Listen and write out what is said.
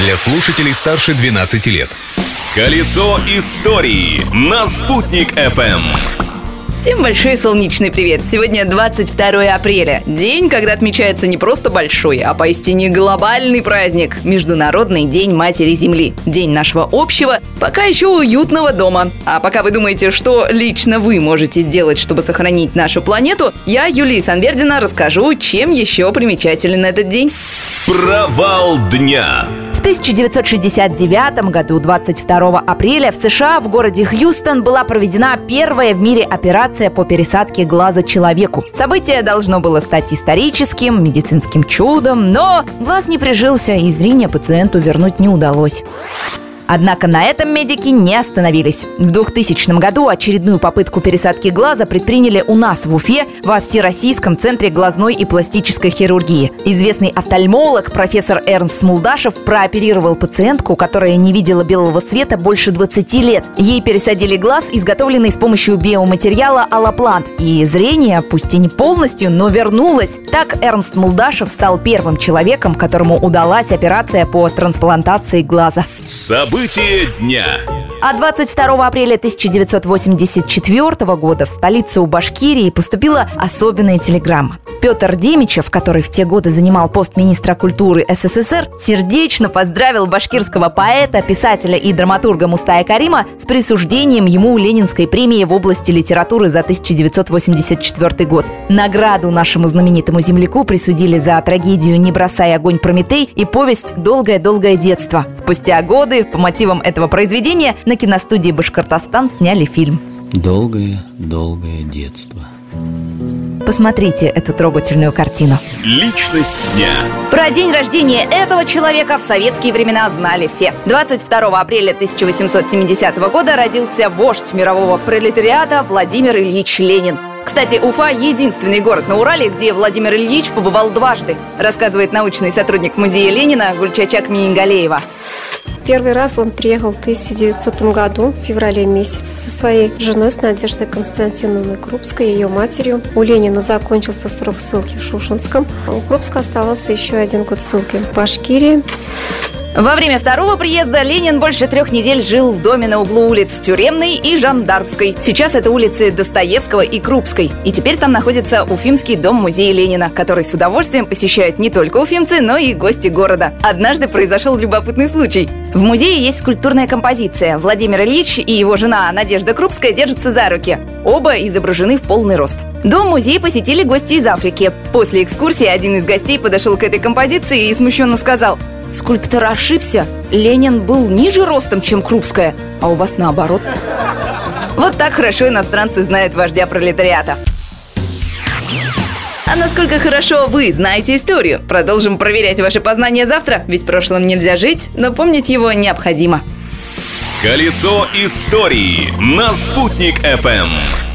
для слушателей старше 12 лет. Колесо истории на «Спутник FM. Всем большой солнечный привет! Сегодня 22 апреля. День, когда отмечается не просто большой, а поистине глобальный праздник – Международный день Матери Земли. День нашего общего, пока еще уютного дома. А пока вы думаете, что лично вы можете сделать, чтобы сохранить нашу планету, я, Юлия Санвердина, расскажу, чем еще примечателен этот день. Провал дня. В 1969 году, 22 апреля, в США в городе Хьюстон была проведена первая в мире операция по пересадке глаза человеку. Событие должно было стать историческим, медицинским чудом, но глаз не прижился, и зрение пациенту вернуть не удалось. Однако на этом медики не остановились. В 2000 году очередную попытку пересадки глаза предприняли у нас в Уфе во Всероссийском центре глазной и пластической хирургии. Известный офтальмолог профессор Эрнст Мулдашев прооперировал пациентку, которая не видела белого света больше 20 лет. Ей пересадили глаз, изготовленный с помощью биоматериала аллоплант. И зрение, пусть и не полностью, но вернулось. Так Эрнст Мулдашев стал первым человеком, которому удалась операция по трансплантации глаза. События События дня. А 22 апреля 1984 года в столицу Башкирии поступила особенная телеграмма. Петр Демичев, который в те годы занимал пост министра культуры СССР, сердечно поздравил башкирского поэта, писателя и драматурга Мустая Карима с присуждением ему Ленинской премии в области литературы за 1984 год. Награду нашему знаменитому земляку присудили за трагедию «Не бросай огонь Прометей» и повесть «Долгое-долгое детство». Спустя годы по мотивам этого произведения на киностудии «Башкортостан» сняли фильм. Долгое-долгое детство. Посмотрите эту трогательную картину. Личность дня. Про день рождения этого человека в советские времена знали все. 22 апреля 1870 года родился вождь мирового пролетариата Владимир Ильич Ленин. Кстати, Уфа – единственный город на Урале, где Владимир Ильич побывал дважды, рассказывает научный сотрудник музея Ленина Гульчачак Мингалеева. Первый раз он приехал в 1900 году, в феврале месяце, со своей женой, с Надеждой Константиновной Крупской, ее матерью. У Ленина закончился срок ссылки в Шушинском. У Крупска оставался еще один год ссылки в Башкирии. Во время второго приезда Ленин больше трех недель жил в доме на углу улиц Тюремной и Жандармской. Сейчас это улицы Достоевского и Крупской. И теперь там находится Уфимский дом-музей Ленина, который с удовольствием посещают не только уфимцы, но и гости города. Однажды произошел любопытный случай. В музее есть скульптурная композиция. Владимир Ильич и его жена Надежда Крупская держатся за руки. Оба изображены в полный рост. Дом-музей посетили гости из Африки. После экскурсии один из гостей подошел к этой композиции и смущенно сказал – Скульптор ошибся. Ленин был ниже ростом, чем Крупская, а у вас наоборот. Вот так хорошо иностранцы знают вождя пролетариата. А насколько хорошо вы знаете историю? Продолжим проверять ваши познания завтра, ведь прошлым нельзя жить, но помнить его необходимо. Колесо истории на «Спутник FM.